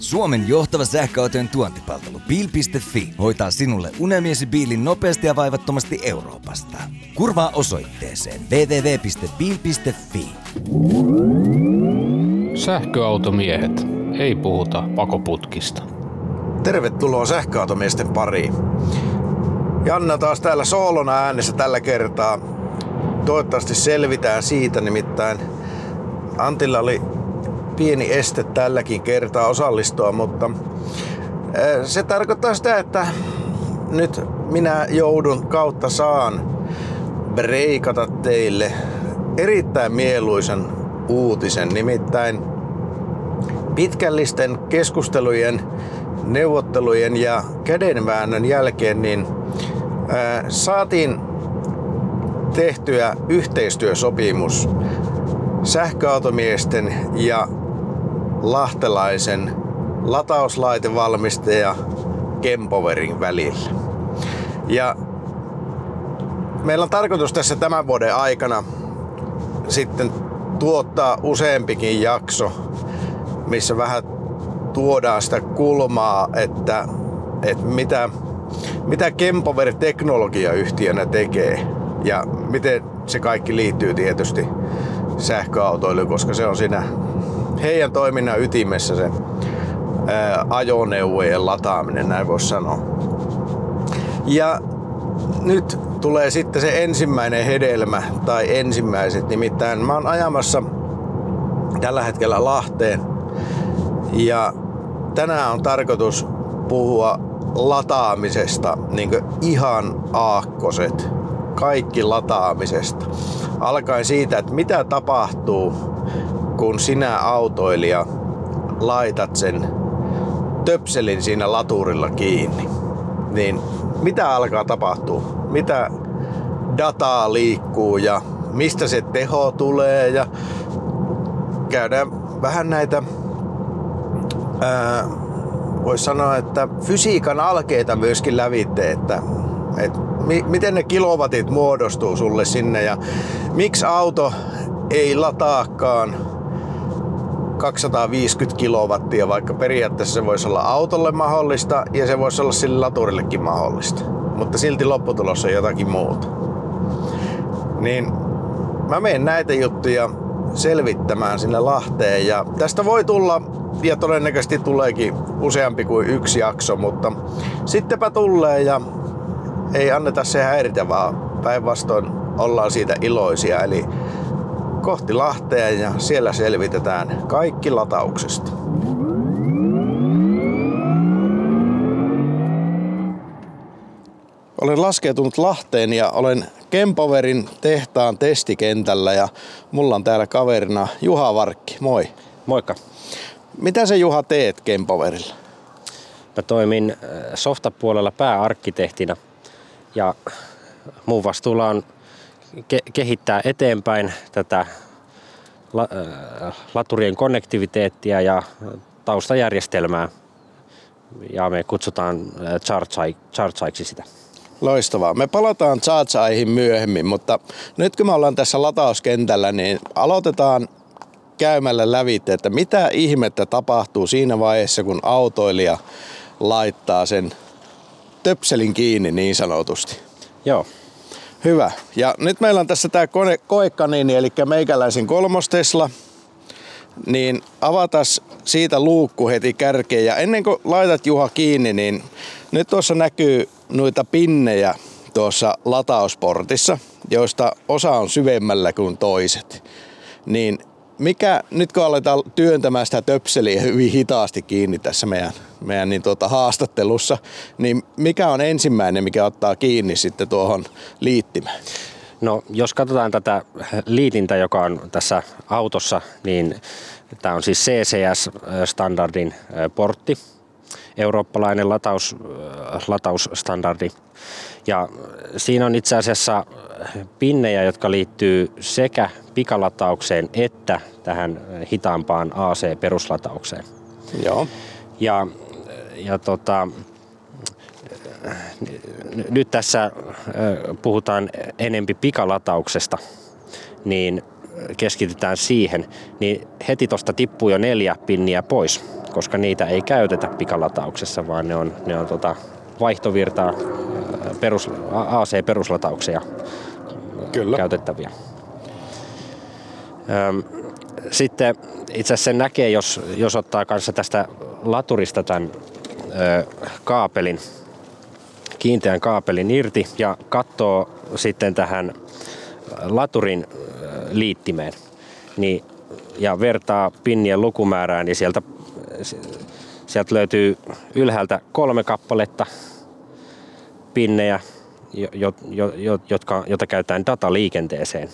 Suomen johtava sähköautojen tuontipalvelu Bil.fi hoitaa sinulle unelmiesi biilin nopeasti ja vaivattomasti Euroopasta. Kurvaa osoitteeseen www.bil.fi. Sähköautomiehet. Ei puhuta pakoputkista. Tervetuloa sähköautomiesten pariin. Janna taas täällä soolona äänessä tällä kertaa. Toivottavasti selvitään siitä, nimittäin Antilla oli pieni este tälläkin kertaa osallistua, mutta se tarkoittaa sitä, että nyt minä joudun kautta saan breikata teille erittäin mieluisen uutisen, nimittäin pitkällisten keskustelujen, neuvottelujen ja kädenväännön jälkeen niin saatiin tehtyä yhteistyösopimus sähköautomiesten ja lahtelaisen latauslaitevalmistaja Kempoverin välillä. Ja meillä on tarkoitus tässä tämän vuoden aikana sitten tuottaa useampikin jakso, missä vähän tuodaan sitä kulmaa, että, että mitä, mitä Kempover teknologiayhtiönä tekee ja miten se kaikki liittyy tietysti sähköautoiluun, koska se on siinä heidän toiminnan ytimessä se ää, ajoneuvojen lataaminen, näin voisi sanoa. Ja nyt tulee sitten se ensimmäinen hedelmä tai ensimmäiset, nimittäin mä oon ajamassa tällä hetkellä Lahteen ja tänään on tarkoitus puhua lataamisesta, niin ihan aakkoset, kaikki lataamisesta. Alkaen siitä, että mitä tapahtuu, kun sinä autoilija laitat sen töpselin siinä laturilla kiinni, niin mitä alkaa tapahtua? Mitä dataa liikkuu ja mistä se teho tulee ja käydään vähän näitä voisi sanoa, että fysiikan alkeita myöskin lävitte, että, että mi, miten ne kilowatit muodostuu sulle sinne ja miksi auto ei lataakaan 250 kilowattia, vaikka periaatteessa se voisi olla autolle mahdollista ja se voisi olla sille laturillekin mahdollista. Mutta silti lopputulos on jotakin muuta. Niin mä menen näitä juttuja selvittämään sinne Lahteen ja tästä voi tulla ja todennäköisesti tuleekin useampi kuin yksi jakso, mutta sittenpä tulee ja ei anneta se häiritä, vaan päinvastoin ollaan siitä iloisia. Eli kohti Lahtea ja siellä selvitetään kaikki latauksesta. Olen laskeutunut Lahteen ja olen Kempoverin tehtaan testikentällä ja mulla on täällä kaverina Juha Varkki. Moi. Moikka. Mitä se Juha teet Kempoverilla? Mä toimin äh, softapuolella pääarkkitehtina ja muun vastuulla on ke- kehittää eteenpäin tätä la- äh, laturien konnektiviteettia ja taustajärjestelmää. Ja me kutsutaan äh, chargeiksi sitä. Loistavaa. Me palataan chargeaihin myöhemmin, mutta nyt kun me ollaan tässä latauskentällä, niin aloitetaan käymällä lävitse, että mitä ihmettä tapahtuu siinä vaiheessa, kun autoilija laittaa sen töpselin kiinni niin sanotusti. Joo. Hyvä. Ja nyt meillä on tässä tämä kone, koekanini, eli meikäläisen kolmostesla. Niin avatas siitä luukku heti kärkeen. Ja ennen kuin laitat Juha kiinni, niin nyt tuossa näkyy noita pinnejä tuossa latausportissa, joista osa on syvemmällä kuin toiset. Niin mikä, nyt kun aletaan työntämään sitä töpseliä hyvin hitaasti kiinni tässä meidän, meidän niin tuota, haastattelussa, niin mikä on ensimmäinen, mikä ottaa kiinni sitten tuohon liittimeen? No jos katsotaan tätä liitintä, joka on tässä autossa, niin tämä on siis CCS-standardin portti, eurooppalainen lataus, latausstandardi. Ja siinä on itse asiassa pinnejä, jotka liittyy sekä pikalataukseen että tähän hitaampaan AC-peruslataukseen. Joo. Ja, ja tota, nyt tässä puhutaan enempi pikalatauksesta, niin keskitytään siihen, niin heti tuosta tippuu jo neljä pinniä pois. koska niitä ei käytetä pikalatauksessa, vaan ne on, ne on tota vaihtovirtaa perus, AC-peruslatauksia Kyllä. käytettäviä. Sitten itse asiassa sen näkee, jos, jos ottaa kanssa tästä laturista tämän kaapelin, kiinteän kaapelin irti ja katsoo sitten tähän laturin liittimeen niin, ja vertaa pinnien lukumäärään, niin sieltä, sieltä löytyy ylhäältä kolme kappaletta pinnejä, jo, jo, jo, jotka, jota käytetään dataliikenteeseen.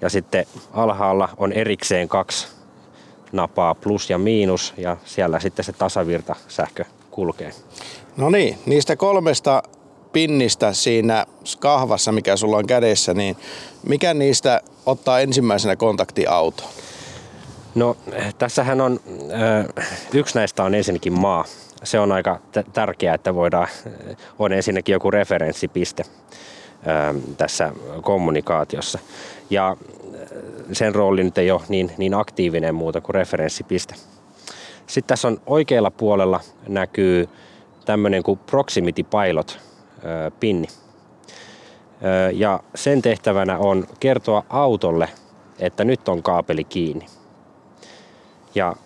Ja sitten alhaalla on erikseen kaksi napaa, plus ja miinus, ja siellä sitten se tasavirta sähkö kulkee. No niin, niistä kolmesta pinnistä siinä kahvassa, mikä sulla on kädessä, niin mikä niistä ottaa ensimmäisenä kontakti autoon? No tässähän on, yksi näistä on ensinnäkin maa. Se on aika tärkeää, että voidaan, on ensinnäkin joku referenssipiste tässä kommunikaatiossa. Ja sen rooli nyt ei ole niin, niin aktiivinen muuta kuin referenssipiste. Sitten tässä on oikealla puolella näkyy tämmöinen kuin Proximity Pilot pinni. Ja sen tehtävänä on kertoa autolle, että nyt on kaapeli kiinni. Ja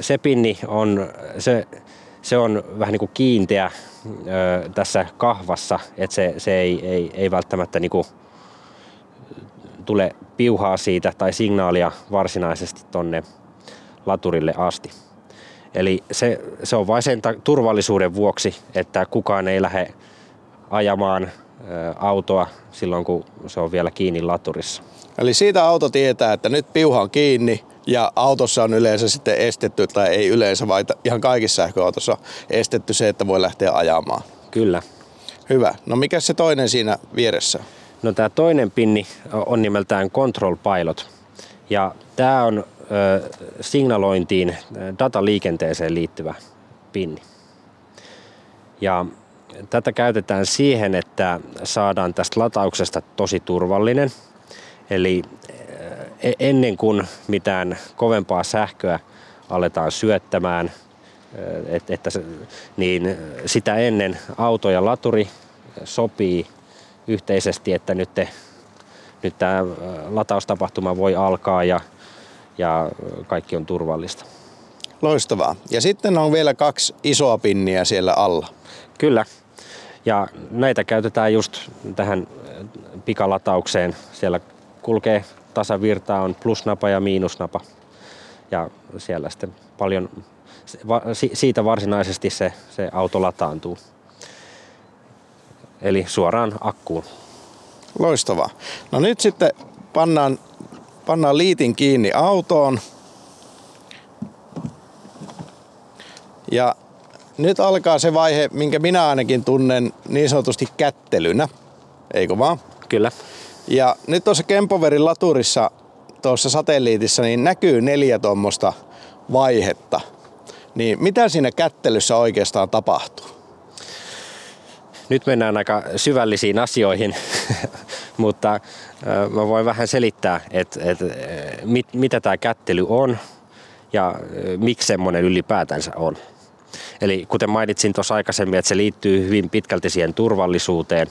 se pinni on, se, se on vähän niin kuin kiinteä ö, tässä kahvassa, että se, se ei, ei, ei välttämättä niin kuin tule piuhaa siitä tai signaalia varsinaisesti tonne laturille asti. Eli se, se on vain sen turvallisuuden vuoksi, että kukaan ei lähde ajamaan autoa silloin, kun se on vielä kiinni laturissa. Eli siitä auto tietää, että nyt piuha on kiinni ja autossa on yleensä sitten estetty, tai ei yleensä, vaan ihan kaikissa sähköautossa estetty se, että voi lähteä ajamaan. Kyllä. Hyvä. No mikä se toinen siinä vieressä? No tämä toinen pinni on nimeltään Control Pilot. Ja tämä on signalointiin, dataliikenteeseen liittyvä pinni. Ja tätä käytetään siihen, että saadaan tästä latauksesta tosi turvallinen. Eli e-, ennen kuin mitään kovempaa sähköä aletaan syöttämään, että, että, niin sitä ennen auto ja laturi sopii yhteisesti, että nyt, te, nyt tämä lataustapahtuma voi alkaa ja, ja kaikki on turvallista. Loistavaa. Ja sitten on vielä kaksi isoa pinniä siellä alla. Kyllä. Ja näitä käytetään just tähän pikalataukseen. Siellä kulkee tasavirtaa, on plusnapa ja miinusnapa. Ja siellä sitten paljon, siitä varsinaisesti se, se auto lataantuu. Eli suoraan akkuun. Loistavaa. No nyt sitten pannaan, pannaan liitin kiinni autoon. Ja nyt alkaa se vaihe, minkä minä ainakin tunnen niin sanotusti kättelynä. Eikö vaan? Kyllä. Ja nyt tuossa Kempoverin laturissa, tuossa satelliitissa, niin näkyy neljä tuommoista vaihetta. Niin mitä siinä kättelyssä oikeastaan tapahtuu? Nyt mennään aika syvällisiin asioihin, mutta mä voin vähän selittää, että, että mit, mitä tämä kättely on ja miksi semmoinen ylipäätänsä on. Eli kuten mainitsin tuossa aikaisemmin, että se liittyy hyvin pitkälti siihen turvallisuuteen.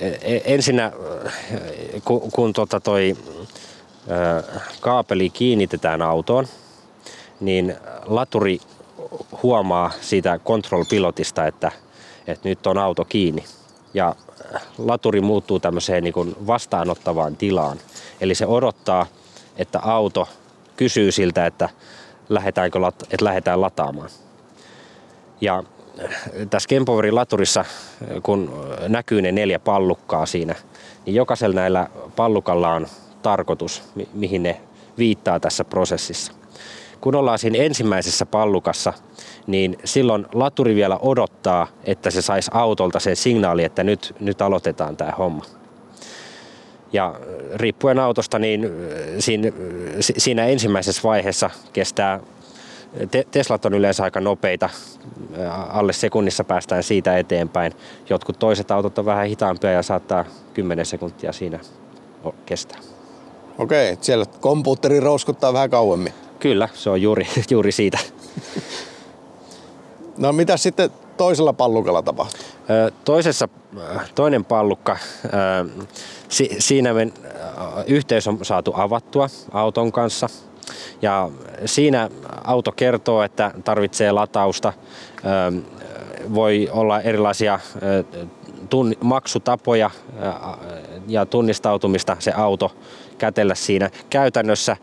E, ensinnä, kun, kun tota toi kaapeli kiinnitetään autoon, niin laturi huomaa siitä control pilotista, että, että nyt on auto kiinni. Ja laturi muuttuu tämmöiseen niin vastaanottavaan tilaan. Eli se odottaa, että auto kysyy siltä, että lähdetäänkö, että lähdetään lataamaan. Ja tässä Kempoverin laturissa, kun näkyy ne neljä pallukkaa siinä, niin jokaisella näillä pallukalla on tarkoitus, mihin ne viittaa tässä prosessissa. Kun ollaan siinä ensimmäisessä pallukassa, niin silloin laturi vielä odottaa, että se saisi autolta sen signaali, että nyt, nyt aloitetaan tämä homma. Ja riippuen autosta, niin siinä, siinä ensimmäisessä vaiheessa kestää Teslat on yleensä aika nopeita, alle sekunnissa päästään siitä eteenpäin. Jotkut toiset autot on vähän hitaampia ja saattaa 10 sekuntia siinä kestää. Okei, siellä kompuutteri rouskuttaa vähän kauemmin. Kyllä, se on juuri, juuri siitä. No mitä sitten toisella pallukalla tapahtuu? Toisessa, toinen pallukka, si, siinä me, yhteys on saatu avattua auton kanssa ja siinä auto kertoo, että tarvitsee latausta. Voi olla erilaisia tunni, maksutapoja ja tunnistautumista se auto kätellä siinä. Käytännössä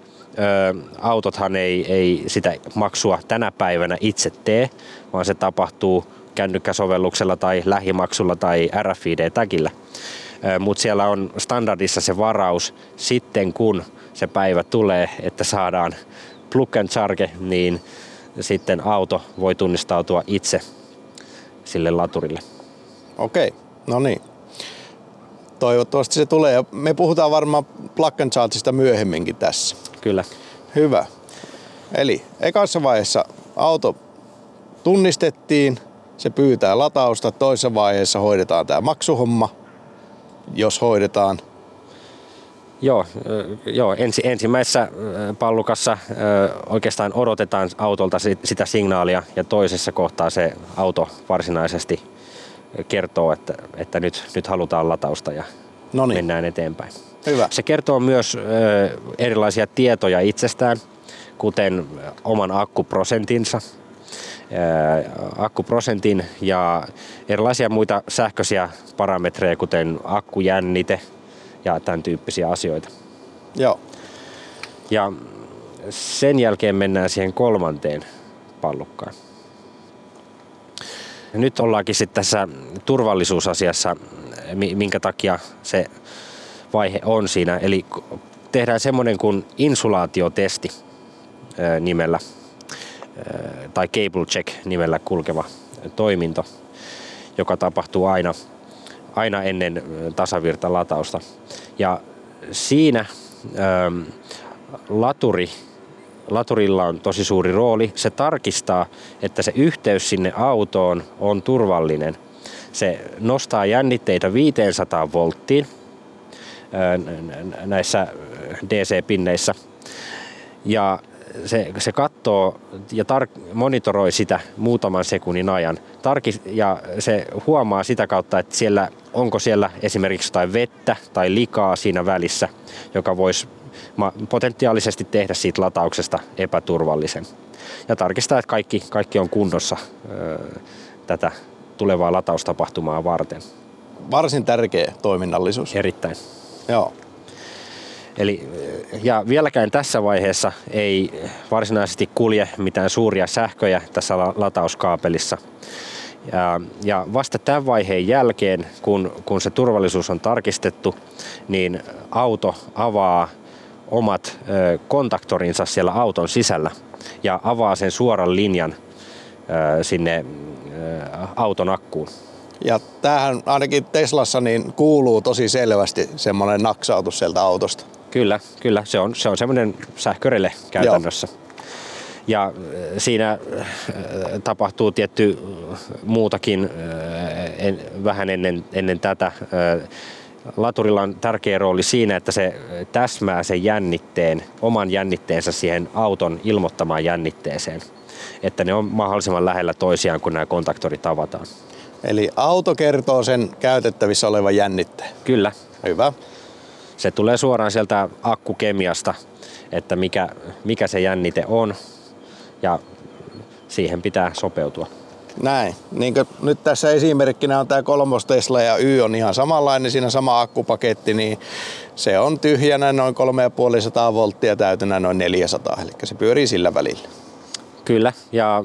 autothan ei, ei sitä maksua tänä päivänä itse tee, vaan se tapahtuu kännykkäsovelluksella tai lähimaksulla tai RFID-tägillä. Mutta siellä on standardissa se varaus sitten kun se päivä tulee, että saadaan plug and charge, niin sitten auto voi tunnistautua itse sille laturille. Okei, no niin. Toivottavasti se tulee. Me puhutaan varmaan plug and chargeista myöhemminkin tässä. Kyllä. Hyvä. Eli ekassa vaiheessa auto tunnistettiin, se pyytää latausta, toisessa vaiheessa hoidetaan tämä maksuhomma, jos hoidetaan. Joo, joo ensi, ensimmäisessä pallukassa oikeastaan odotetaan autolta sitä signaalia ja toisessa kohtaa se auto varsinaisesti kertoo, että, että nyt, nyt halutaan latausta ja Noniin. mennään eteenpäin. Hyvä. Se kertoo myös erilaisia tietoja itsestään, kuten oman akkuprosentinsa, akkuprosentin ja erilaisia muita sähköisiä parametreja, kuten akkujännite ja tämän tyyppisiä asioita. Joo. Ja sen jälkeen mennään siihen kolmanteen pallukkaan. Nyt ollaankin sitten tässä turvallisuusasiassa, minkä takia se vaihe on siinä. Eli tehdään semmoinen kuin insulaatiotesti nimellä tai cable check nimellä kulkeva toiminto, joka tapahtuu aina, aina ennen tasavirtalatausta. Ja siinä ähm, laturi, laturilla on tosi suuri rooli. Se tarkistaa, että se yhteys sinne autoon on turvallinen. Se nostaa jännitteitä 500 volttiin näissä DC-pinneissä. Ja se, se katsoo ja tar- monitoroi sitä muutaman sekunnin ajan. Tarki- ja se huomaa sitä kautta, että siellä, onko siellä esimerkiksi jotain vettä tai likaa siinä välissä, joka voisi potentiaalisesti tehdä siitä latauksesta epäturvallisen. Ja tarkistaa, että kaikki, kaikki on kunnossa ö, tätä tulevaa lataustapahtumaa varten. Varsin tärkeä toiminnallisuus. Erittäin. Joo. Eli, ja vieläkään tässä vaiheessa ei varsinaisesti kulje mitään suuria sähköjä tässä latauskaapelissa. Ja, ja vasta tämän vaiheen jälkeen, kun, kun se turvallisuus on tarkistettu, niin auto avaa omat ö, kontaktorinsa siellä auton sisällä ja avaa sen suoran linjan ö, sinne ö, auton akkuun. Ja tämähän ainakin Teslassa niin kuuluu tosi selvästi semmoinen naksautus sieltä autosta. Kyllä, kyllä. Se on, se on semmoinen sähkörele käytännössä. Joo. Ja äh, siinä äh, tapahtuu tietty äh, muutakin en, vähän ennen, ennen tätä. Laturilla on tärkeä rooli siinä, että se täsmää sen jännitteen, oman jännitteensä siihen auton ilmoittamaan jännitteeseen. Että ne on mahdollisimman lähellä toisiaan, kun nämä kontaktorit avataan. Eli auto kertoo sen käytettävissä olevan jännitteen. Kyllä. Hyvä se tulee suoraan sieltä akkukemiasta, että mikä, mikä se jännite on ja siihen pitää sopeutua. Näin. Niin nyt tässä esimerkkinä on tämä kolmos Tesla ja Y on ihan samanlainen, siinä sama akkupaketti, niin se on tyhjänä noin 3,5 volttia täytynä noin 400, eli se pyörii sillä välillä. Kyllä, ja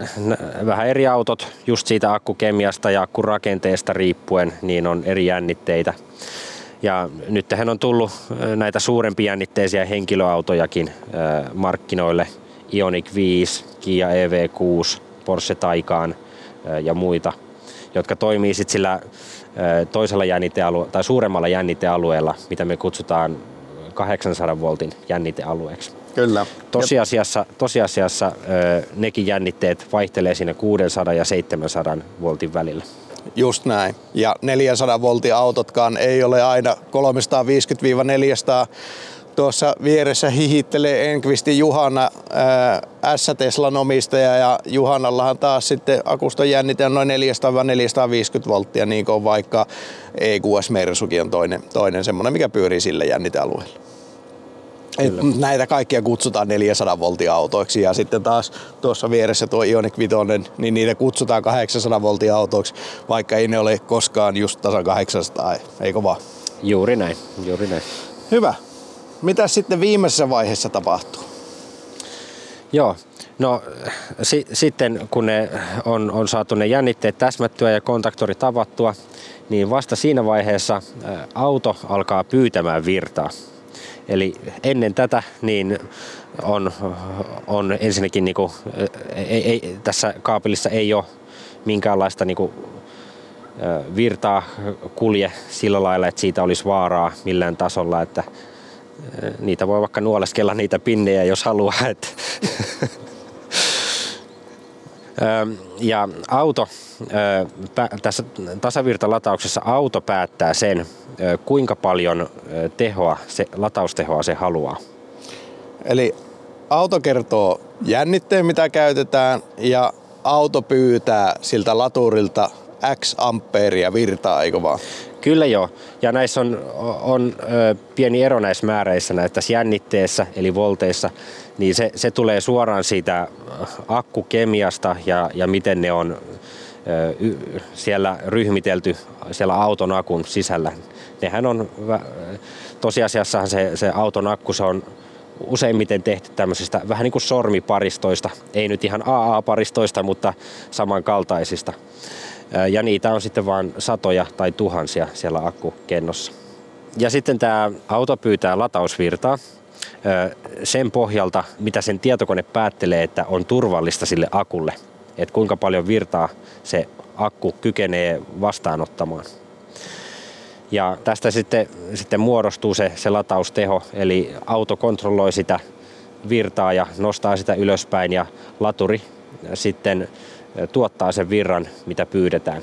äh, vähän eri autot just siitä akkukemiasta ja akkurakenteesta riippuen, niin on eri jännitteitä. Ja nyt tähän on tullut näitä suurempia jännitteisiä henkilöautojakin markkinoille. Ioniq 5, Kia EV6, Porsche Taycan ja muita, jotka toimii sitten sillä toisella jännitealueella tai suuremmalla jännitealueella, mitä me kutsutaan 800 voltin jännitealueeksi. Kyllä. Tosiasiassa, tosiasiassa nekin jännitteet vaihtelee siinä 600 ja 700 voltin välillä. Just näin. Ja 400 voltin autotkaan ei ole aina 350-400 tuossa vieressä hihittelee Enqvistin Juhana, S-Teslan omistaja ja Juhanallahan taas sitten akuston jännite on noin 400-450 volttia, niin kuin vaikka EQS Mersukin on toinen, toinen semmoinen, mikä pyörii sille jännitealueella. Et näitä kaikkia kutsutaan 400 voltin autoiksi ja sitten taas tuossa vieressä tuo Ioniq 5, niin niitä kutsutaan 800 voltin autoiksi, vaikka ei ne ole koskaan just tasan 800, eikö vaan? Juuri näin, juuri näin. Hyvä. Mitä sitten viimeisessä vaiheessa tapahtuu? Joo, no si- sitten kun ne on, on saatu ne jännitteet täsmättyä ja kontaktorit avattua, niin vasta siinä vaiheessa auto alkaa pyytämään virtaa. Eli ennen tätä niin on, on ensinnäkin niin kuin, ei, ei, tässä kaapelissa ei ole minkäänlaista niin kuin, virtaa kulje sillä lailla, että siitä olisi vaaraa millään tasolla, että niitä voi vaikka nuoleskella niitä pinnejä, jos haluaa. Että ja auto, tässä tasavirtalatauksessa auto päättää sen, kuinka paljon tehoa, se, lataustehoa se haluaa. Eli auto kertoo jännitteen, mitä käytetään, ja auto pyytää siltä laturilta X ampeeria virtaa, eikö vaan? Kyllä joo. Ja näissä on, on ö, pieni ero näissä määreissä, näissä jännitteessä eli volteissa, niin se, se tulee suoraan siitä akkukemiasta ja, ja miten ne on ö, y, siellä ryhmitelty siellä auton akun sisällä. Nehän on, tosiasiassahan se, se auton akku, se on useimmiten tehty tämmöisistä vähän niin kuin sormiparistoista, ei nyt ihan AA-paristoista, mutta samankaltaisista. Ja niitä on sitten vain satoja tai tuhansia siellä akkukennossa. Ja sitten tämä auto pyytää latausvirtaa sen pohjalta, mitä sen tietokone päättelee, että on turvallista sille akulle. Että kuinka paljon virtaa se akku kykenee vastaanottamaan. Ja tästä sitten, sitten muodostuu se, se latausteho, eli auto kontrolloi sitä virtaa ja nostaa sitä ylöspäin ja laturi sitten tuottaa sen virran, mitä pyydetään.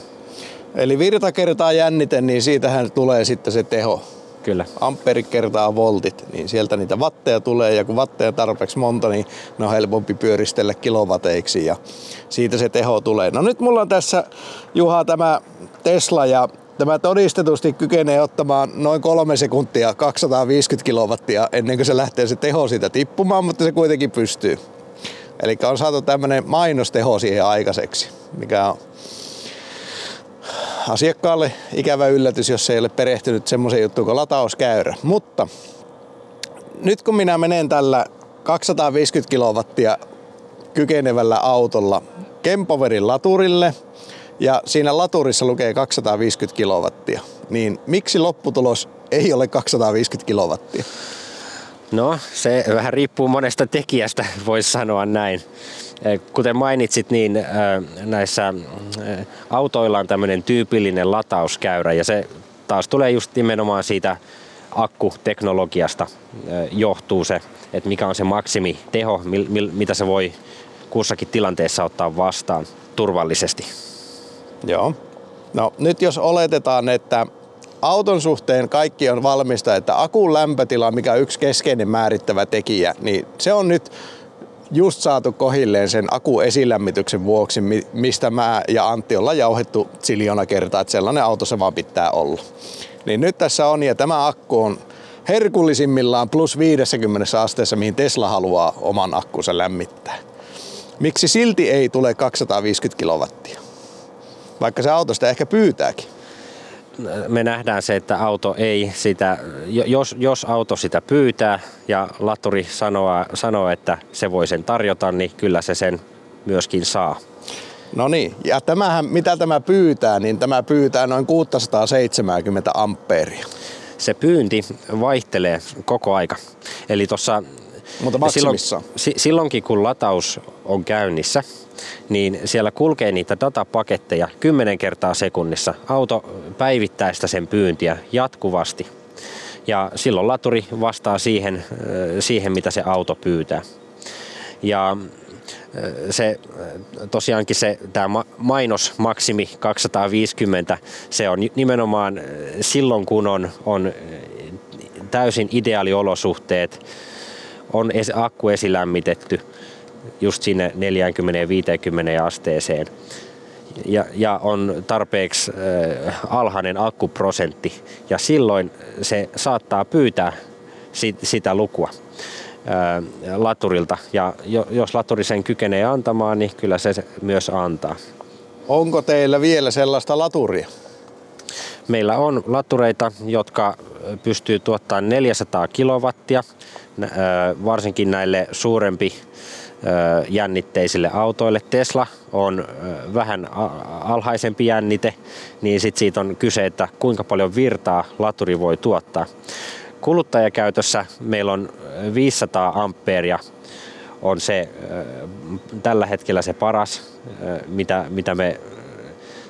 Eli virta kertaa jännite, niin siitähän tulee sitten se teho. Kyllä. Amperi kertaa voltit, niin sieltä niitä vatteja tulee ja kun vatteja tarpeeksi monta, niin ne on helpompi pyöristellä kilovateiksi ja siitä se teho tulee. No nyt mulla on tässä Juha tämä Tesla ja tämä todistetusti kykenee ottamaan noin kolme sekuntia 250 kilowattia ennen kuin se lähtee se teho siitä tippumaan, mutta se kuitenkin pystyy. Eli on saatu tämmöinen mainosteho siihen aikaiseksi, mikä on asiakkaalle ikävä yllätys, jos ei ole perehtynyt semmoisen juttuun kuin latauskäyrä. Mutta nyt kun minä menen tällä 250 kilowattia kykenevällä autolla Kempoverin laturille ja siinä laturissa lukee 250 kilowattia, niin miksi lopputulos ei ole 250 kilowattia? No, se vähän riippuu monesta tekijästä, voisi sanoa näin. Eh, kuten mainitsit, niin eh, näissä eh, autoilla on tämmöinen tyypillinen latauskäyrä ja se taas tulee just nimenomaan siitä akkuteknologiasta johtuu se, että mikä on se maksimiteho, mitä se voi kussakin tilanteessa ottaa vastaan turvallisesti. Joo. No nyt jos oletetaan, että auton suhteen kaikki on valmista, että akun lämpötila, mikä on yksi keskeinen määrittävä tekijä, niin se on nyt just saatu kohilleen sen aku esilämmityksen vuoksi, mistä mä ja Antti ollaan jauhettu siljona kertaa, että sellainen auto se vaan pitää olla. Niin nyt tässä on, ja tämä akku on herkullisimmillaan plus 50 asteessa, mihin Tesla haluaa oman akkunsa lämmittää. Miksi silti ei tule 250 kilowattia? Vaikka se auto sitä ehkä pyytääkin me nähdään se, että auto ei sitä, jos, jos auto sitä pyytää ja laturi sanoo, sanoo, että se voi sen tarjota, niin kyllä se sen myöskin saa. No niin, ja tämähän, mitä tämä pyytää, niin tämä pyytää noin 670 ampeeria. Se pyynti vaihtelee koko aika. Eli tuossa mutta maksimissaan. Silloin, silloinkin kun lataus on käynnissä, niin siellä kulkee niitä datapaketteja 10 kertaa sekunnissa. Auto päivittää sitä sen pyyntiä jatkuvasti. Ja silloin laturi vastaa siihen, siihen mitä se auto pyytää. Ja se tosiaankin se tämä mainos maksimi 250, se on nimenomaan silloin kun on, on täysin ideaaliolosuhteet, on akku esilämmitetty just sinne 40-50 asteeseen ja, ja on tarpeeksi äh, alhainen akkuprosentti ja silloin se saattaa pyytää sit, sitä lukua äh, laturilta ja jo, jos laturi sen kykenee antamaan, niin kyllä se myös antaa. Onko teillä vielä sellaista laturia? Meillä on latureita, jotka pystyy tuottamaan 400 kilowattia, varsinkin näille suurempi jännitteisille autoille. Tesla on vähän alhaisempi jännite, niin sit siitä on kyse, että kuinka paljon virtaa laturi voi tuottaa. Kuluttajakäytössä meillä on 500 ampeeria on se tällä hetkellä se paras, mitä, mitä, me,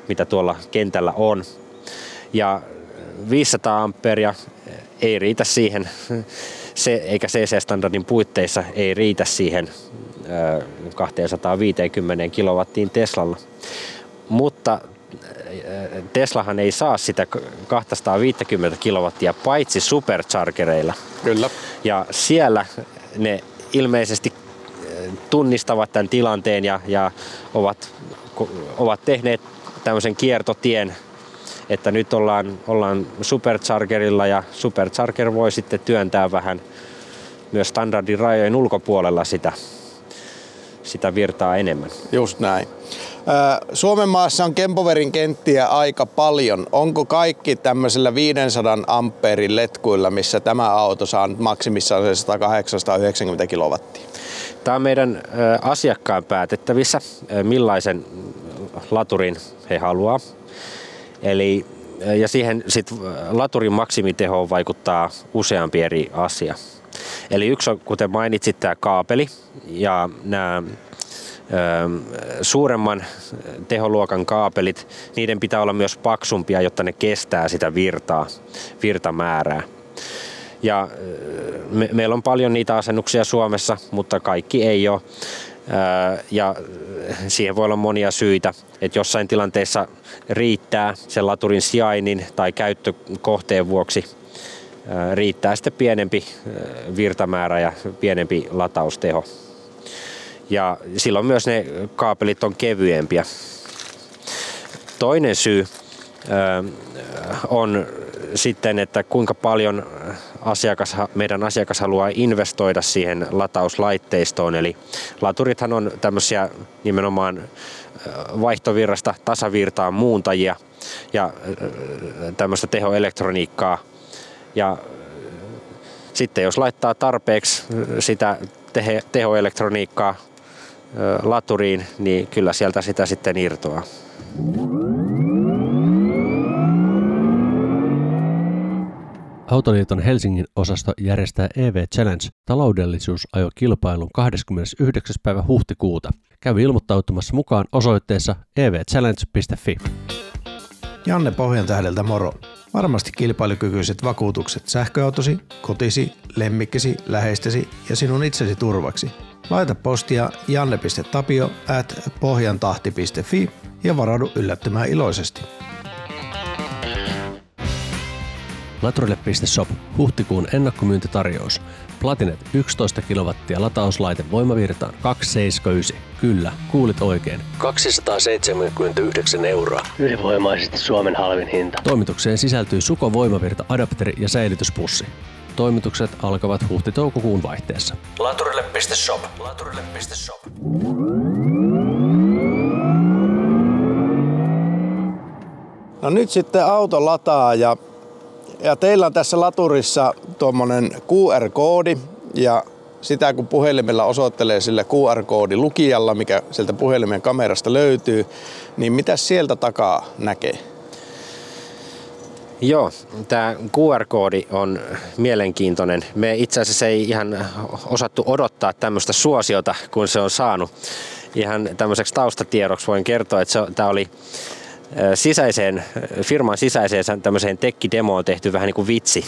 mitä tuolla kentällä on. Ja 500 amperia ei riitä siihen, se, eikä CC-standardin puitteissa ei riitä siihen 250 kilowattiin Teslalla. Mutta Teslahan ei saa sitä 250 kilowattia paitsi superchargereilla. Kyllä. Ja siellä ne ilmeisesti tunnistavat tämän tilanteen ja, ja ovat, ovat tehneet tämmöisen kiertotien, että nyt ollaan, ollaan superchargerilla ja supercharger voi sitten työntää vähän myös standardin rajojen ulkopuolella sitä, sitä virtaa enemmän. Just näin. Suomen maassa on Kempoverin kenttiä aika paljon. Onko kaikki tämmöisellä 500 ampeerin letkuilla, missä tämä auto saa maksimissaan 180 kilowattia? Tämä on meidän asiakkaan päätettävissä, millaisen laturin he haluaa. Eli, ja siihen sit laturin maksimitehoon vaikuttaa useampi eri asia. Eli yksi on, kuten mainitsit, tämä kaapeli ja nämä suuremman teholuokan kaapelit, niiden pitää olla myös paksumpia, jotta ne kestää sitä virtaa, virtamäärää. Ja me, meillä on paljon niitä asennuksia Suomessa, mutta kaikki ei ole. Ja siihen voi olla monia syitä, että jossain tilanteessa riittää sen laturin sijainnin tai käyttökohteen vuoksi riittää sitten pienempi virtamäärä ja pienempi latausteho. Ja silloin myös ne kaapelit on kevyempiä. Toinen syy on sitten, että kuinka paljon asiakas, meidän asiakas haluaa investoida siihen latauslaitteistoon. Eli laturithan on tämmöisiä nimenomaan vaihtovirrasta tasavirtaan muuntajia ja tämmöistä tehoelektroniikkaa. Ja sitten jos laittaa tarpeeksi sitä tehoelektroniikkaa laturiin, niin kyllä sieltä sitä sitten irtoaa. Autoliiton Helsingin osasto järjestää EV Challenge taloudellisuusajokilpailun 29. päivä huhtikuuta. Käy ilmoittautumassa mukaan osoitteessa evchallenge.fi. Janne Pohjantähdeltä moro. Varmasti kilpailukykyiset vakuutukset sähköautosi, kotisi, lemmikkisi, läheistesi ja sinun itsesi turvaksi. Laita postia janne.tapio at pohjantahti.fi ja varaudu yllättymään iloisesti. Laturille.shop huhtikuun ennakkomyyntitarjous. Platinet 11 kilowattia latauslaite voimavirtaan 279. Kyllä, kuulit oikein. 279 euroa. Ylivoimaisesti Suomen halvin hinta. Toimitukseen sisältyy Suko voimavirta adapteri ja säilytyspussi. Toimitukset alkavat huhti-toukokuun vaihteessa. Laturille.shop. Laturille.shop. No nyt sitten auto lataa ja ja teillä on tässä laturissa tuommoinen QR-koodi ja sitä kun puhelimella osoittelee sillä QR-koodin lukijalla, mikä sieltä puhelimen kamerasta löytyy, niin mitä sieltä takaa näkee? Joo, tämä QR-koodi on mielenkiintoinen. Me itse asiassa ei ihan osattu odottaa tämmöistä suosiota, kun se on saanut. Ihan tämmöiseksi taustatiedoksi voin kertoa, että tämä oli sisäiseen, firman sisäiseen tämmöiseen tekkidemoon tehty vähän niin kuin vitsi.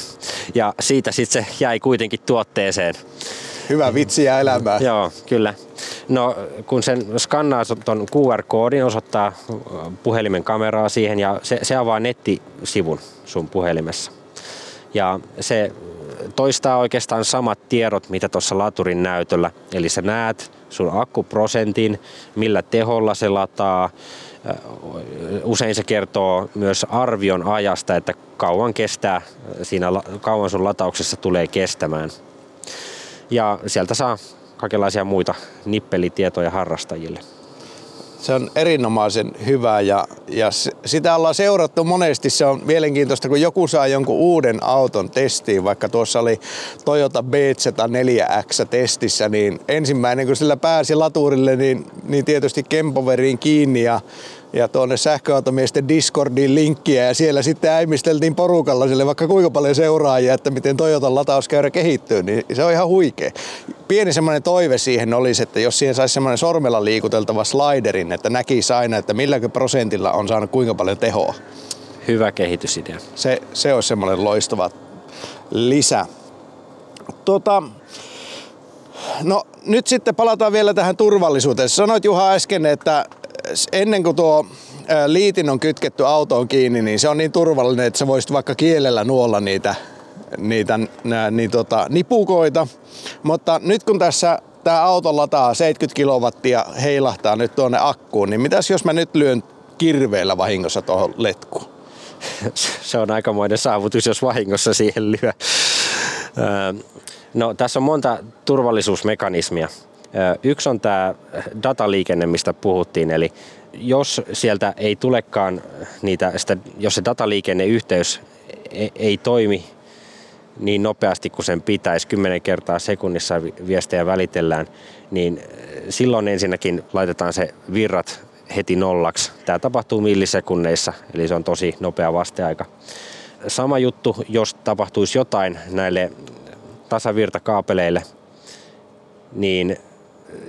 Ja siitä sitten se jäi kuitenkin tuotteeseen. Hyvä vitsi ja elämää. Joo, kyllä. No kun sen skannaa tuon QR-koodin, osoittaa puhelimen kameraa siihen ja se, se avaa nettisivun sun puhelimessa. Ja se toistaa oikeastaan samat tiedot, mitä tuossa laturin näytöllä. Eli sä näet sun akkuprosentin, millä teholla se lataa. Usein se kertoo myös arvion ajasta, että kauan kestää, siinä kauan sun latauksessa tulee kestämään. Ja sieltä saa kaikenlaisia muita nippelitietoja harrastajille. Se on erinomaisen hyvä ja, ja sitä ollaan seurattu monesti. Se on mielenkiintoista, kun joku saa jonkun uuden auton testiin, vaikka tuossa oli Toyota BZ4X testissä, niin ensimmäinen kun sillä pääsi laturille, niin, niin tietysti kempoveriin kiinni ja ja tuonne sähköautomiesten Discordiin linkkiä ja siellä sitten äimisteltiin porukalla sille vaikka kuinka paljon seuraajia, että miten Toyotan latauskäyrä kehittyy, niin se on ihan huikea. Pieni semmoinen toive siihen olisi, että jos siihen saisi semmoinen sormella liikuteltava sliderin, että näkisi aina, että milläkö prosentilla on saanut kuinka paljon tehoa. Hyvä kehitysidea. Se, se olisi semmoinen loistava lisä. Tota, no nyt sitten palataan vielä tähän turvallisuuteen. Sanoit Juha äsken, että ennen kuin tuo liitin on kytketty autoon kiinni, niin se on niin turvallinen, että sä voisit vaikka kielellä nuolla niitä, niitä niin tota, nipukoita. Mutta nyt kun tässä tämä auto lataa 70 kilowattia heilahtaa nyt tuonne akkuun, niin mitäs jos mä nyt lyön kirveellä vahingossa tuohon letkuun? Se on aikamoinen saavutus, jos vahingossa siihen lyö. No, tässä on monta turvallisuusmekanismia. Yksi on tämä dataliikenne, mistä puhuttiin, eli jos sieltä ei tulekaan niitä, sitä, jos se dataliikenneyhteys ei, ei toimi niin nopeasti kuin sen pitäisi, 10 kertaa sekunnissa viestejä välitellään, niin silloin ensinnäkin laitetaan se virrat heti nollaksi. Tämä tapahtuu millisekunneissa, eli se on tosi nopea vasteaika. Sama juttu, jos tapahtuisi jotain näille tasavirtakaapeleille, niin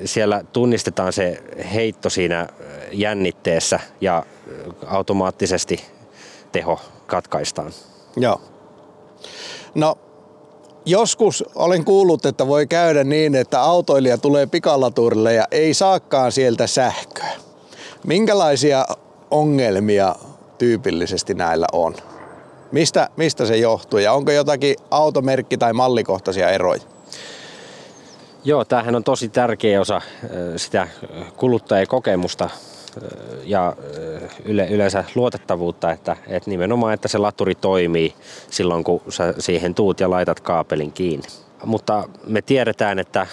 siellä tunnistetaan se heitto siinä jännitteessä ja automaattisesti teho katkaistaan. Joo. No, joskus olen kuullut, että voi käydä niin, että autoilija tulee pikalaturille ja ei saakaan sieltä sähköä. Minkälaisia ongelmia tyypillisesti näillä on? Mistä, mistä se johtuu ja onko jotakin automerkki- tai mallikohtaisia eroja? Joo, tämähän on tosi tärkeä osa sitä kuluttajakokemusta ja yle, yleensä luotettavuutta, että, että nimenomaan, että se laturi toimii silloin, kun sä siihen tuut ja laitat kaapelin kiinni. Mutta me tiedetään, että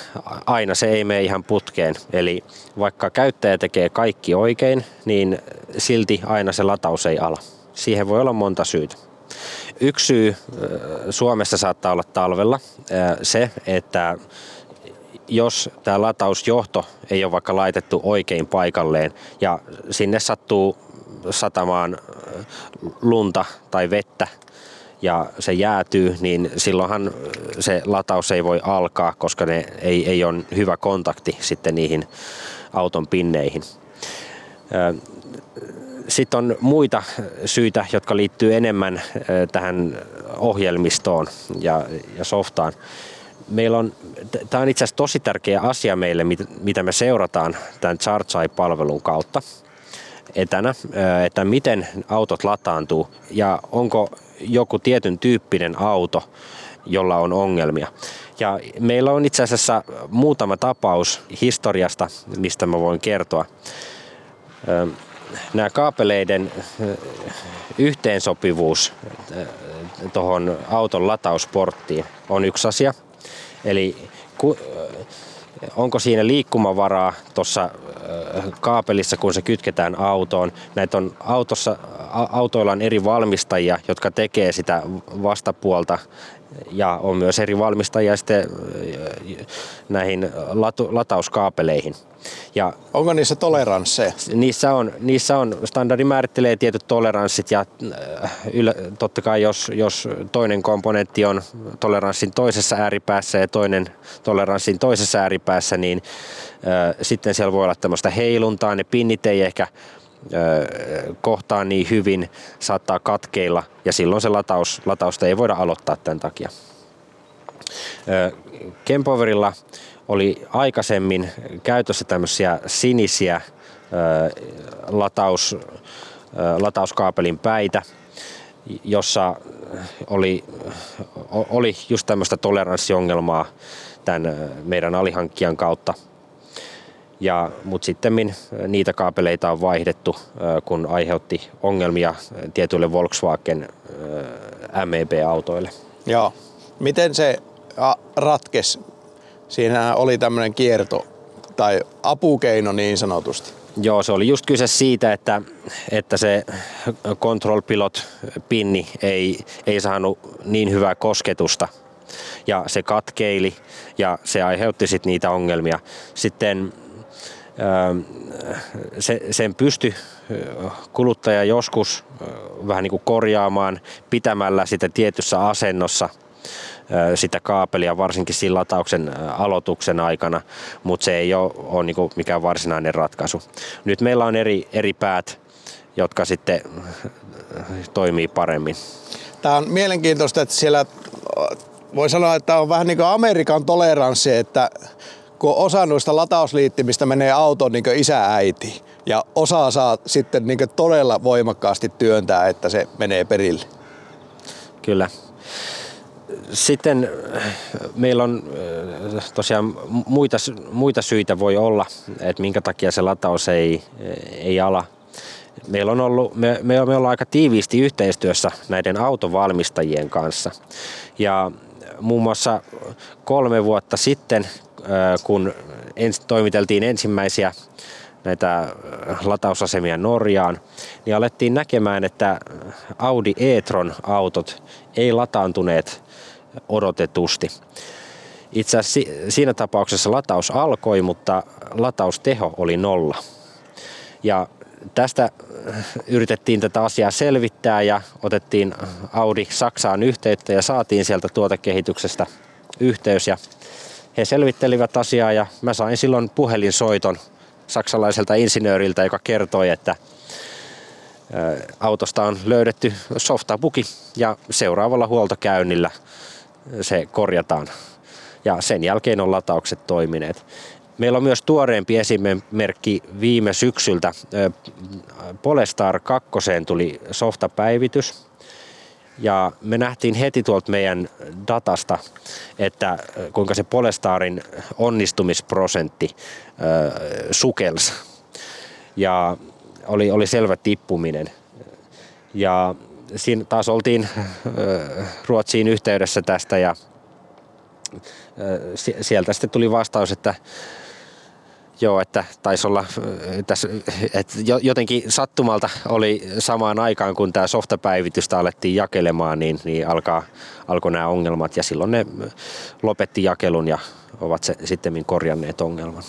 aina se ei mene ihan putkeen. Eli vaikka käyttäjä tekee kaikki oikein, niin silti aina se lataus ei ala. Siihen voi olla monta syytä. Yksi syy Suomessa saattaa olla talvella se, että jos tämä latausjohto ei ole vaikka laitettu oikein paikalleen ja sinne sattuu satamaan äh, lunta tai vettä ja se jäätyy, niin silloinhan se lataus ei voi alkaa, koska ne ei, ei ole hyvä kontakti sitten niihin auton pinneihin. Äh, sitten on muita syitä, jotka liittyy enemmän äh, tähän ohjelmistoon ja, ja softaan meillä on, tämä on itse asiassa tosi tärkeä asia meille, mitä me seurataan tämän Chartsai-palvelun kautta etänä, että miten autot lataantuu ja onko joku tietyn tyyppinen auto, jolla on ongelmia. Ja meillä on itse asiassa muutama tapaus historiasta, mistä mä voin kertoa. Nämä kaapeleiden yhteensopivuus tuohon auton latausporttiin on yksi asia – Eli ku, onko siinä liikkumavaraa tuossa kaapelissa, kun se kytketään autoon. Näitä on autossa, autoilla on eri valmistajia, jotka tekee sitä vastapuolta ja on myös eri valmistajia sitten näihin latu, latauskaapeleihin. Ja Onko niissä toleransseja? Niissä on, niissä on standardi määrittelee tietyt toleranssit ja äh, ylä, totta kai jos, jos toinen komponentti on toleranssin toisessa ääripäässä ja toinen toleranssin toisessa ääripäässä, niin äh, sitten siellä voi olla tämmöistä heiluntaa, ne pinnit ei ehkä äh, kohtaa niin hyvin, saattaa katkeilla ja silloin se lataus, latausta ei voida aloittaa tämän takia. Kempoverilla oli aikaisemmin käytössä tämmöisiä sinisiä lataus, latauskaapelin päitä, jossa oli, oli just tämmöistä toleranssiongelmaa tämän meidän alihankkijan kautta. Ja, mutta sitten niitä kaapeleita on vaihdettu, kun aiheutti ongelmia tietyille Volkswagen MEB-autoille. Joo. Miten se ratkes? Siinä oli tämmöinen kierto tai apukeino niin sanotusti. Joo, se oli just kyse siitä, että, että se control pilot pinni ei, ei saanut niin hyvää kosketusta ja se katkeili ja se aiheutti sitten niitä ongelmia. Sitten se, sen pysty kuluttaja joskus vähän niin kuin korjaamaan pitämällä sitä tietyssä asennossa – sitä kaapelia, varsinkin siinä latauksen aloituksen aikana, mutta se ei ole, ole niin mikään varsinainen ratkaisu. Nyt meillä on eri, eri päät, jotka sitten toimii paremmin. Tämä on mielenkiintoista, että siellä voi sanoa, että on vähän niin kuin Amerikan toleranssi, että kun osa noista latausliittimistä menee autoon niin isä-äiti ja osa saa sitten niin todella voimakkaasti työntää, että se menee perille. Kyllä, sitten äh, meillä on äh, tosiaan muita, muita syitä voi olla, että minkä takia se lataus ei, ei ala. Meillä on ollut, me, me ollaan aika tiiviisti yhteistyössä näiden autovalmistajien kanssa. Ja muun muassa kolme vuotta sitten, äh, kun ens, toimiteltiin ensimmäisiä näitä latausasemia Norjaan, niin alettiin näkemään, että Audi e-tron autot ei lataantuneet odotetusti. Itse asiassa siinä tapauksessa lataus alkoi, mutta latausteho oli nolla. Ja tästä äh, yritettiin tätä asiaa selvittää ja otettiin Audi Saksaan yhteyttä ja saatiin sieltä tuotekehityksestä yhteys ja he selvittelivät asiaa ja mä sain silloin puhelinsoiton saksalaiselta insinööriltä, joka kertoi, että äh, autosta on löydetty softabuki ja seuraavalla huoltokäynnillä se korjataan. Ja sen jälkeen on lataukset toimineet. Meillä on myös tuoreempi esimerkki viime syksyltä. Polestar 2 tuli softapäivitys. Ja me nähtiin heti tuolta meidän datasta, että kuinka se Polestarin onnistumisprosentti äh, sukels. Ja oli, oli selvä tippuminen. Ja siinä taas oltiin Ruotsiin yhteydessä tästä ja sieltä sitten tuli vastaus, että Joo, että taisi olla tässä, että jotenkin sattumalta oli samaan aikaan, kun tämä softapäivitystä alettiin jakelemaan, niin, niin alkaa, alkoi nämä ongelmat ja silloin ne lopetti jakelun ja ovat se, sitten korjanneet ongelman.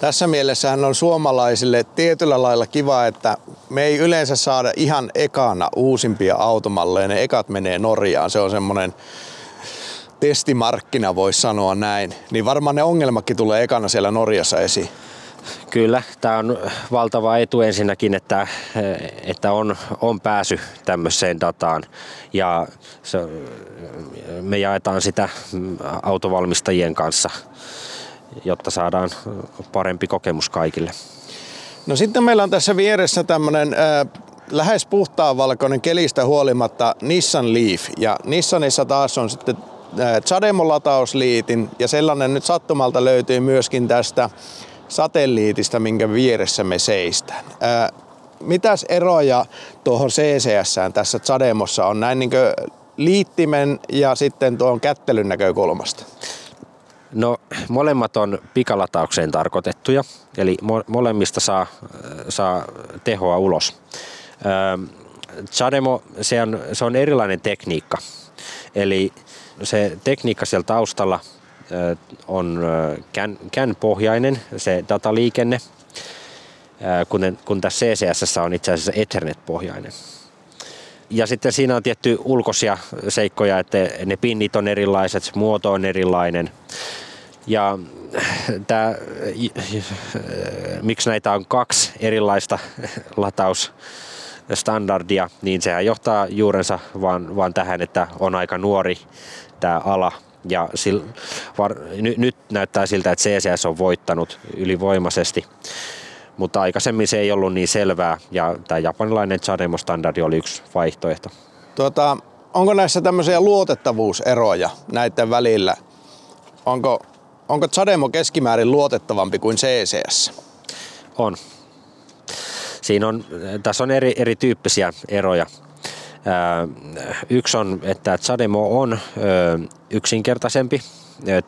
Tässä mielessähän on suomalaisille tietyllä lailla kiva, että me ei yleensä saada ihan ekana uusimpia automalleja. Ne ekat menee Norjaan. Se on semmoinen testimarkkina, voisi sanoa näin. Niin varmaan ne ongelmakin tulee ekana siellä Norjassa esiin. Kyllä, tämä on valtava etu ensinnäkin, että, että on, on pääsy tämmöiseen dataan ja se, me jaetaan sitä autovalmistajien kanssa jotta saadaan parempi kokemus kaikille. No sitten meillä on tässä vieressä tämmöinen äh, lähes puhtaanvalkoinen kelistä huolimatta Nissan Leaf. Ja Nissanissa taas on sitten Chademo-latausliitin ja sellainen nyt sattumalta löytyy myöskin tästä satelliitista, minkä vieressä me seistään. Äh, mitäs eroja tuohon CCS tässä Chademossa on näin niin liittimen ja sitten tuon kättelyn näkökulmasta? No molemmat on pikalataukseen tarkoitettuja, eli mo- molemmista saa, saa tehoa ulos. Chademo, se on, se on erilainen tekniikka. Eli se tekniikka siellä taustalla on CAN-pohjainen, se dataliikenne, kun, kun tässä CCS on itse asiassa Ethernet-pohjainen. Ja sitten siinä on tietty ulkoisia seikkoja, että ne pinnit on erilaiset, muoto on erilainen. Ja tämä, miksi näitä on kaksi erilaista latausstandardia, niin sehän johtaa juurensa vaan, vaan tähän, että on aika nuori tämä ala. Ja sil, var, ny, nyt näyttää siltä, että CCS on voittanut ylivoimaisesti mutta aikaisemmin se ei ollut niin selvää ja tämä japanilainen Chademo-standardi oli yksi vaihtoehto. Tuota, onko näissä tämmöisiä luotettavuuseroja näiden välillä? Onko, onko Zademo keskimäärin luotettavampi kuin CCS? On. Siinä on, tässä on eri, erityyppisiä eroja. Yksi on, että Zademo on yksinkertaisempi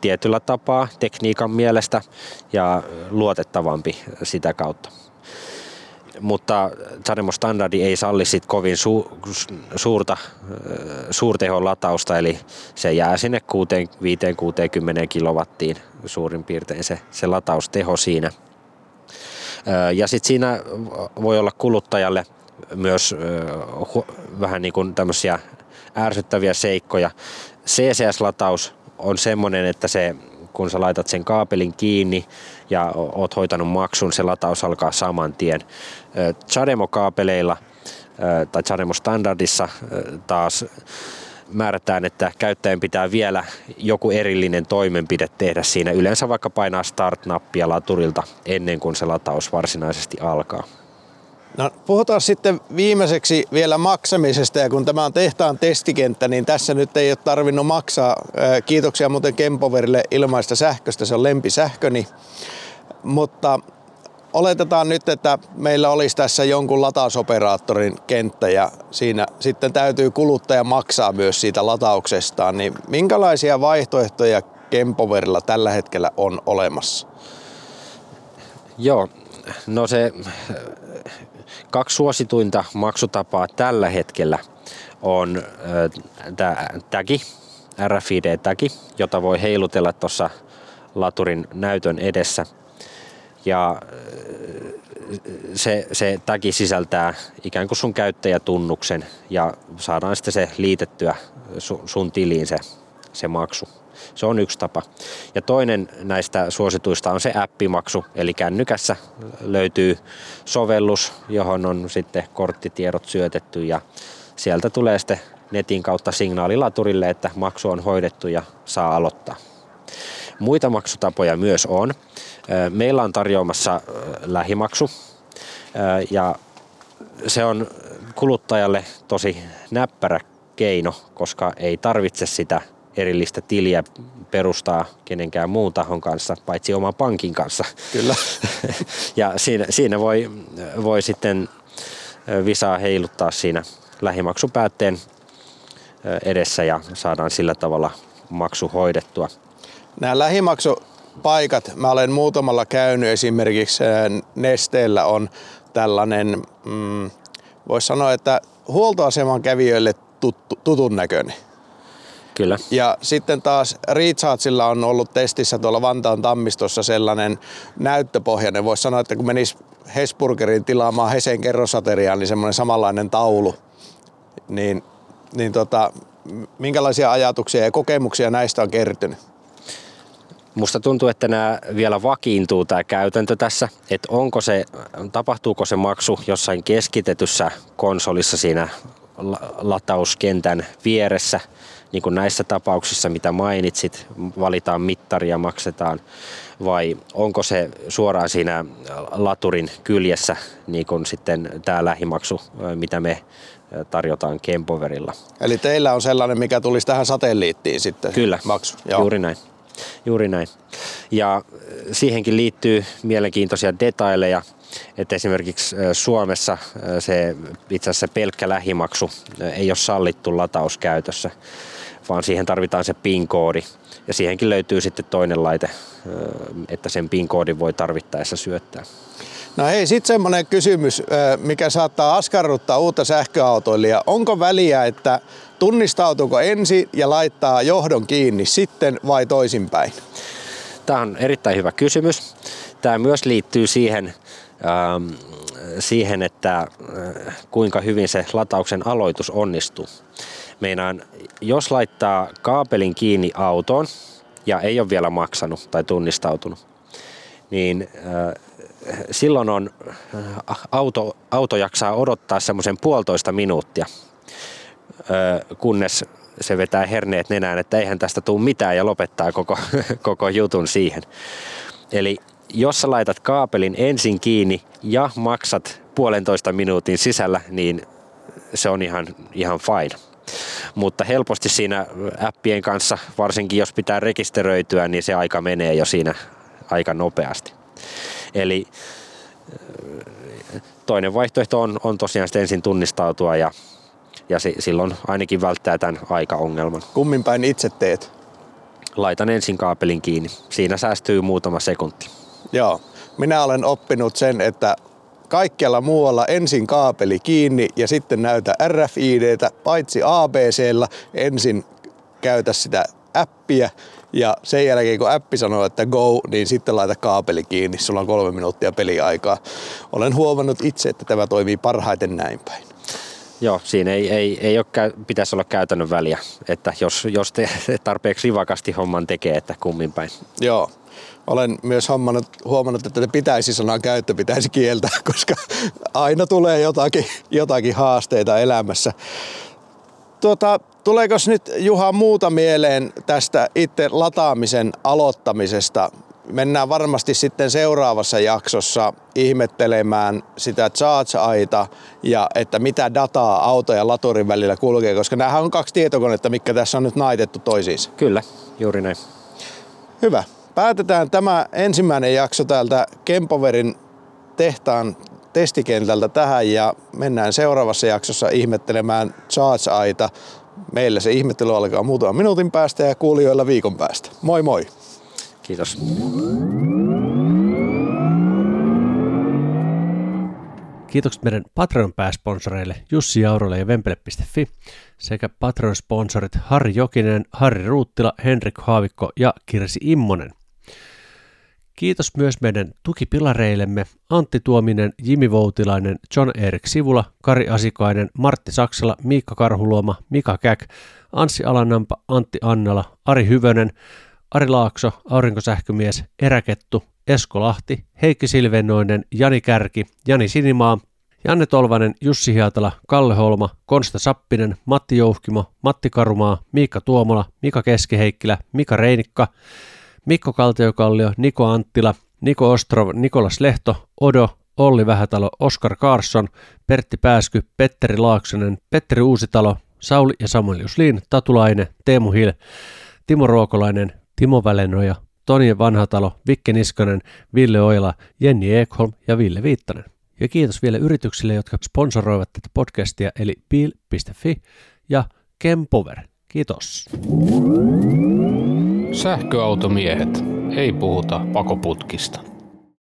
tietyllä tapaa tekniikan mielestä ja luotettavampi sitä kautta. Mutta Zademo standardi ei salli sit kovin su, suurta suurtehon latausta, eli se jää sinne 5-60 kilowattiin suurin piirtein se, se latausteho siinä. Ja sitten siinä voi olla kuluttajalle myös vähän niin kuin tämmöisiä ärsyttäviä seikkoja. CCS-lataus on semmoinen, että se, kun sä laitat sen kaapelin kiinni ja oot hoitanut maksun, se lataus alkaa saman tien. Chademo-kaapeleilla tai Chademo-standardissa taas määrätään, että käyttäjän pitää vielä joku erillinen toimenpide tehdä siinä. Yleensä vaikka painaa start-nappia laturilta ennen kuin se lataus varsinaisesti alkaa. No, puhutaan sitten viimeiseksi vielä maksamisesta ja kun tämä on tehtaan testikenttä, niin tässä nyt ei ole tarvinnut maksaa. Kiitoksia muuten Kempoverille ilmaista sähköstä, se on lempisähköni. Mutta oletetaan nyt, että meillä olisi tässä jonkun latausoperaattorin kenttä ja siinä sitten täytyy kuluttaja maksaa myös siitä latauksestaan, niin minkälaisia vaihtoehtoja Kempoverilla tällä hetkellä on olemassa? Joo, no se kaksi suosituinta maksutapaa tällä hetkellä on tämä tagi, RFID-tagi, jota voi heilutella tuossa laturin näytön edessä. Ja se, se tagi sisältää ikään kuin sun käyttäjätunnuksen ja saadaan sitten se liitettyä sun tiliin se, se maksu. Se on yksi tapa. Ja toinen näistä suosituista on se appimaksu, eli kännykässä löytyy sovellus, johon on sitten korttitiedot syötetty ja sieltä tulee sitten netin kautta signaalilaturille, että maksu on hoidettu ja saa aloittaa. Muita maksutapoja myös on. Meillä on tarjoamassa lähimaksu ja se on kuluttajalle tosi näppärä keino, koska ei tarvitse sitä erillistä tiliä perustaa kenenkään muun tahon kanssa, paitsi oman pankin kanssa. Kyllä. ja siinä, siinä voi, voi sitten visaa heiluttaa siinä lähimaksupäätteen edessä ja saadaan sillä tavalla maksu hoidettua. Nämä lähimaksupaikat, mä olen muutamalla käynyt esimerkiksi Nesteellä on tällainen, mm, voisi sanoa, että huoltoaseman kävijöille tuttu, tutun näköinen. Kyllä. Ja sitten taas Rechargeilla on ollut testissä tuolla Vantaan tammistossa sellainen näyttöpohjainen. Voisi sanoa, että kun menisi Hesburgerin tilaamaan Hesen kerrosateriaan, niin semmoinen samanlainen taulu. Niin, niin tota, minkälaisia ajatuksia ja kokemuksia näistä on kertynyt? Musta tuntuu, että nämä vielä vakiintuu tämä käytäntö tässä, että onko se, tapahtuuko se maksu jossain keskitetyssä konsolissa siinä latauskentän vieressä – niin kuin näissä tapauksissa, mitä mainitsit, valitaan mittari ja maksetaan, vai onko se suoraan siinä laturin kyljessä, niin kuin sitten tämä lähimaksu, mitä me tarjotaan Kempoverilla. Eli teillä on sellainen, mikä tulisi tähän satelliittiin sitten Kyllä, maksu. Joo. juuri näin. Juuri näin. Ja siihenkin liittyy mielenkiintoisia detaileja, että esimerkiksi Suomessa se itse asiassa pelkkä lähimaksu ei ole sallittu latauskäytössä vaan siihen tarvitaan se PIN-koodi. Ja siihenkin löytyy sitten toinen laite, että sen PIN-koodin voi tarvittaessa syöttää. No hei, sitten semmoinen kysymys, mikä saattaa askarruttaa uutta sähköautoilijaa. Onko väliä, että tunnistautuuko ensin ja laittaa johdon kiinni sitten vai toisinpäin? Tämä on erittäin hyvä kysymys. Tämä myös liittyy siihen, ähm, siihen että äh, kuinka hyvin se latauksen aloitus onnistuu. Meinaan, jos laittaa kaapelin kiinni autoon ja ei ole vielä maksanut tai tunnistautunut, niin äh, silloin on, äh, auto, auto jaksaa odottaa semmoisen puolitoista minuuttia, äh, kunnes se vetää herneet nenään, että eihän tästä tule mitään ja lopettaa koko, koko jutun siihen. Eli jos sä laitat kaapelin ensin kiinni ja maksat puolentoista minuutin sisällä, niin se on ihan, ihan fine. Mutta helposti siinä appien kanssa, varsinkin jos pitää rekisteröityä, niin se aika menee jo siinä aika nopeasti. Eli toinen vaihtoehto on, on tosiaan sitten ensin tunnistautua ja, ja si, silloin ainakin välttää tämän aikaongelman. Kummin päin itse teet? Laitan ensin kaapelin kiinni. Siinä säästyy muutama sekunti. Joo. Minä olen oppinut sen, että kaikkialla muualla ensin kaapeli kiinni ja sitten näytä RFIDtä, paitsi ABCllä ensin käytä sitä appia ja sen jälkeen kun appi sanoo, että go, niin sitten laita kaapeli kiinni. Sulla on kolme minuuttia peliaikaa. Olen huomannut itse, että tämä toimii parhaiten näin päin. Joo, siinä ei, ei, ei ole, pitäisi olla käytännön väliä, että jos, jos te tarpeeksi rivakasti homman tekee, että kummin päin. Joo, olen myös huomannut, huomannut, että pitäisi sanan käyttö pitäisi kieltää, koska aina tulee jotakin, jotakin haasteita elämässä. Tuota, tuleeko nyt Juha muuta mieleen tästä itse lataamisen aloittamisesta? Mennään varmasti sitten seuraavassa jaksossa ihmettelemään sitä charge-aita ja että mitä dataa auto ja laturin välillä kulkee, koska nämä on kaksi tietokonetta, mikä tässä on nyt naitettu toisiinsa. Kyllä, juuri näin. Hyvä. Päätetään tämä ensimmäinen jakso täältä Kempoverin tehtaan testikentältä tähän ja mennään seuraavassa jaksossa ihmettelemään charge-aita. Meillä se ihmettely alkaa muutaman minuutin päästä ja kuulijoilla viikon päästä. Moi moi! Kiitos. Kiitokset meidän Patreon-pääsponsoreille Jussi Jaurolle ja Vempele.fi sekä Patreon-sponsorit Harri Jokinen, Harri Ruuttila, Henrik Haavikko ja Kirsi Immonen – Kiitos myös meidän tukipilareillemme. Antti Tuominen, Jimi Voutilainen, John Erik Sivula, Kari Asikainen, Martti Saksala, Miikka Karhuluoma, Mika Käk, Anssi Alanampa, Antti Annala, Ari Hyvönen, Ari Laakso, Aurinkosähkömies, Eräkettu, Esko Lahti, Heikki Silvennoinen, Jani Kärki, Jani Sinimaa, Janne Tolvanen, Jussi Hiatala, Kalle Holma, Konsta Sappinen, Matti Jouhkimo, Matti Karumaa, Miikka Tuomola, Mika Keskiheikkilä, Mika Reinikka, Mikko Kaltiokallio, Niko Anttila, Niko Ostrov, Nikolas Lehto, Odo, Olli Vähätalo, Oskar Karsson, Pertti Pääsky, Petteri Laaksonen, Petteri Uusitalo, Sauli ja Samuel Jusliin, Tatulainen, Teemu Hil, Timo Ruokolainen, Timo Välenoja, Toni Vanhatalo, Vikke Niskanen, Ville Oila, Jenni Ekholm ja Ville Viittanen. Ja kiitos vielä yrityksille, jotka sponsoroivat tätä podcastia, eli bil.fi ja Kempover. Kiitos. Sähköautomiehet. Ei puhuta pakoputkista.